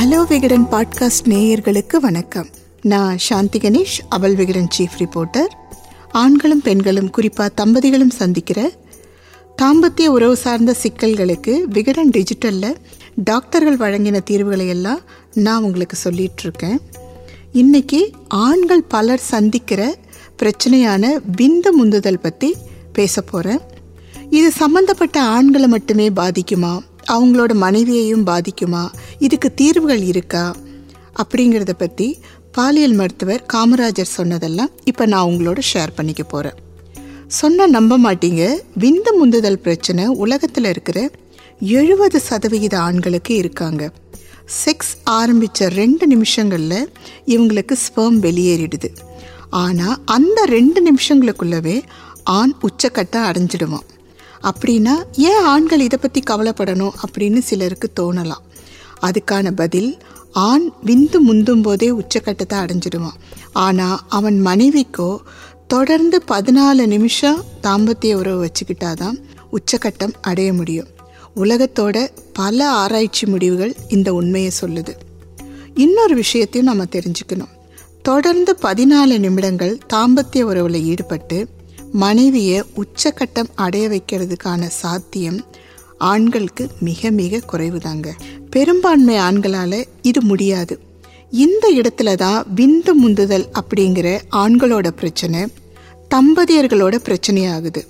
Hello Vikatan podcast நேயர்களுக்கு வணக்கம். நான் சாந்தி கணேஷ் அவள் விகடன் சீஃப் ரிப்போர்ட்டர் ஆண்களும் பெண்களும் குறிப்பாக தம்பதிகளும் சந்திக்கிற தாம்பத்திய உறவு சார்ந்த சிக்கல்களுக்கு விகடன் டிஜிட்டலில் டாக்டர்கள் வழங்கின தீர்வுகளை எல்லாம் நான் உங்களுக்கு சொல்லிட்டு இருக்கேன் இன்னைக்கு ஆண்கள் பலர் சந்திக்கிற பிரச்சனையான விந்து முந்துதல் பற்றி பேச போகிறேன் இது சம்பந்தப்பட்ட ஆண்களை மட்டுமே பாதிக்குமா? அவங்களோட மனைவியையும் பாதிக்குமா? இதுக்கு தீர்வுகள் இருக்கா? அப்படிங்கிறத பற்றி பாலியல் மருத்துவர் காமராஜர் சொன்னதெல்லாம் இப்போ நான் உங்களோட ஷேர் பண்ணிக்க போகிறேன் சொன்ன நம்ப மாட்டீங்க. விந்து முந்துதல் பிரச்சனை உலகத்தில் இருக்கிற எழுபது சதவிகித ஆண்களுக்கு இருக்காங்க. செக்ஸ் ஆரம்பித்த ரெண்டு நிமிஷங்களில் இவங்களுக்கு ஸ்பெர்ம் வெளியேறிடுது. ஆனால் அந்த ரெண்டு நிமிஷங்களுக்குள்ளவே ஆண் உச்சக்கட்டம் அடைஞ்சிடுவான். அப்படின்னா ஏன் ஆண்கள் இதை பற்றி கவலைப்படணும்? அப்படின்னு சிலருக்கு தோணலாம். அதுக்கான பதில் ஆண் விந்து முந்தும் போதே உச்சக்கட்டத்தை அடைஞ்சிடுவான். ஆனால் அவன் மனைவிக்கோ தொடர்ந்து பதினாலு நிமிஷம் தாம்பத்திய உறவு வச்சுக்கிட்டாதான் உச்சக்கட்டம் அடைய முடியும். உலகத்தோட பல ஆராய்ச்சி முடிவுகள் இந்த உண்மையை சொல்லுது. இன்னொரு விஷயத்தையும் நம்ம தெரிஞ்சுக்கணும். தொடர்ந்து பதினாலு நிமிடங்கள் தாம்பத்திய உறவில் ஈடுபட்டு மனைவியை உச்சக்கட்டம் அடைய வைக்கிறதுக்கான சாத்தியம் ஆண்களுக்கு மிக மிக குறைவுதாங்க. பெரும்பான்மை ஆண்களால் இது முடியாது. இந்த இடத்துல தான் விந்து முந்துதல் அப்படிங்கிற ஆண்களோட பிரச்சனை தம்பதியர்களோட பிரச்சனையாகுது.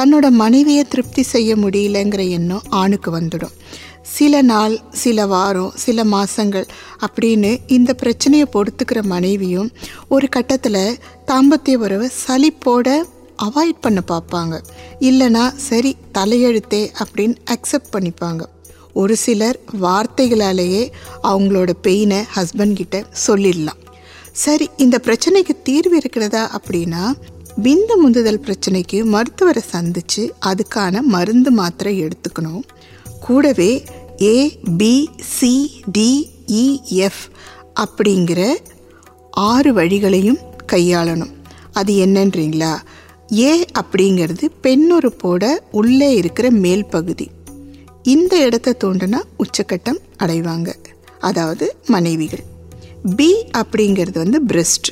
தன்னோட மனைவியை திருப்தி செய்ய முடியலங்கிற எண்ணம் ஆணுக்கு வந்துடும். சில நாள் சில வாரம் சில மாதங்கள் அப்படின்னு இந்த பிரச்சனையை பொறுத்துக்கிற மனைவியும் ஒரு கட்டத்தில் தாம்பத்திய உறவை சலிப்போட அவாய்ட் பண்ண பார்ப்பாங்க. இல்லைனா சரி தலையெழுத்தே அப்படின்னு அக்செப்ட் பண்ணிப்பாங்க. ஒரு சிலர் வார்த்தைகளாலேயே அவங்களோட பெயினை ஹஸ்பண்ட்கிட்ட சொல்லிடலாம். சரி இந்த பிரச்சனைக்கு தீர்வு இருக்கிறதா அப்படின்னா விந்து முந்துதல் பிரச்சனைக்கு மருத்துவரை சந்தித்து அதுக்கான மருந்து மாத்திரை எடுத்துக்கணும். கூடவே A B C D F அப்படிங்கிற ஆறு வழிகளையும் கையாளணும். அது என்னன்றீங்களா? ஏ அப்படிங்கிறது பெண்ணுறுப்போட உள்ளே இருக்கிற மேல் பகுதி. இந்த இடத்த தோண்டுனா உச்சக்கட்டம் அடைவாங்க. அதாவது மனைவிகள். பி அப்படிங்கிறது வந்து பிரெஸ்ட்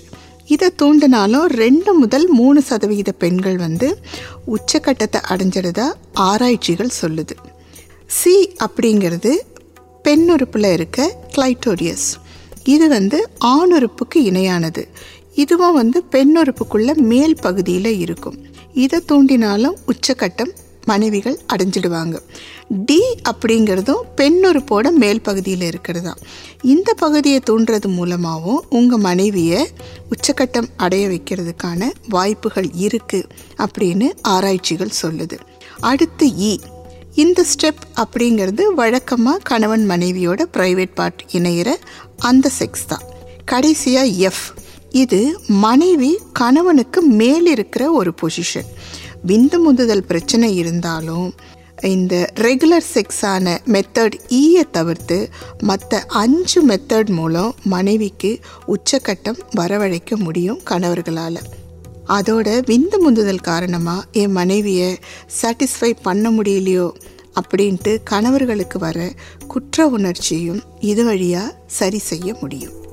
இதை தூண்டினாலும் ரெண்டு முதல் மூணு சதவிகித பெண்கள் வந்து உச்சக்கட்டத்தை அடைஞ்சிடுதா ஆராய்ச்சிகள் சொல்லுது. சி அப்படிங்கிறது பெண்ணுறுப்பில் இருக்க கிளைட்டோரியஸ் இது வந்து ஆணுறுப்புக்கு இணையானது. இதுவும் வந்து பெண்ணுறுப்புக்குள்ள மேல் பகுதியில் இருக்கும். இதை தூண்டினாலும் உச்சக்கட்டம் மனைவிகள் அடைஞ்சிடுவாங்க. டி அப்படிங்கிறதும் பெண்ணுறுப்போட மேல் பகுதியில் இருக்கிறதா இந்த பகுதியை தூண்டுறது மூலமாகவும் உங்கள் மனைவியை உச்சக்கட்டம் அடைய வைக்கிறதுக்கான வாய்ப்புகள் இருக்குது அப்படின்னு ஆராய்ச்சிகள் சொல்லுது. அடுத்து இ. இந்த ஸ்டெப் அப்படிங்கிறது வழக்கமாக கணவன் மனைவியோட ப்ரைவேட் பார்ட் இணையிற அந்த செக்ஸ் தான். கடைசியாக எஃப். இது மனைவி கணவனுக்கு மேல் இருக்கிற ஒரு பொசிஷன் விந்து முந்துதல் பிரச்சனை இருந்தாலும் இந்த ரெகுலர் செக்ஸான மெத்தட் ஈயை தவிர்த்து மற்ற அஞ்சு மெத்தட் மூலம் மனைவிக்கு உச்சக்கட்டம் வரவழைக்க முடியும் கணவர்களால். அதோட விந்து முந்துதல் காரணமாக என் மனைவியை சாட்டிஸ்ஃபை பண்ண முடியலையோ அப்படின்ட்டு கணவர்களுக்கு வர குற்ற உணர்ச்சியும் இது வழியாக சரி செய்ய முடியும்.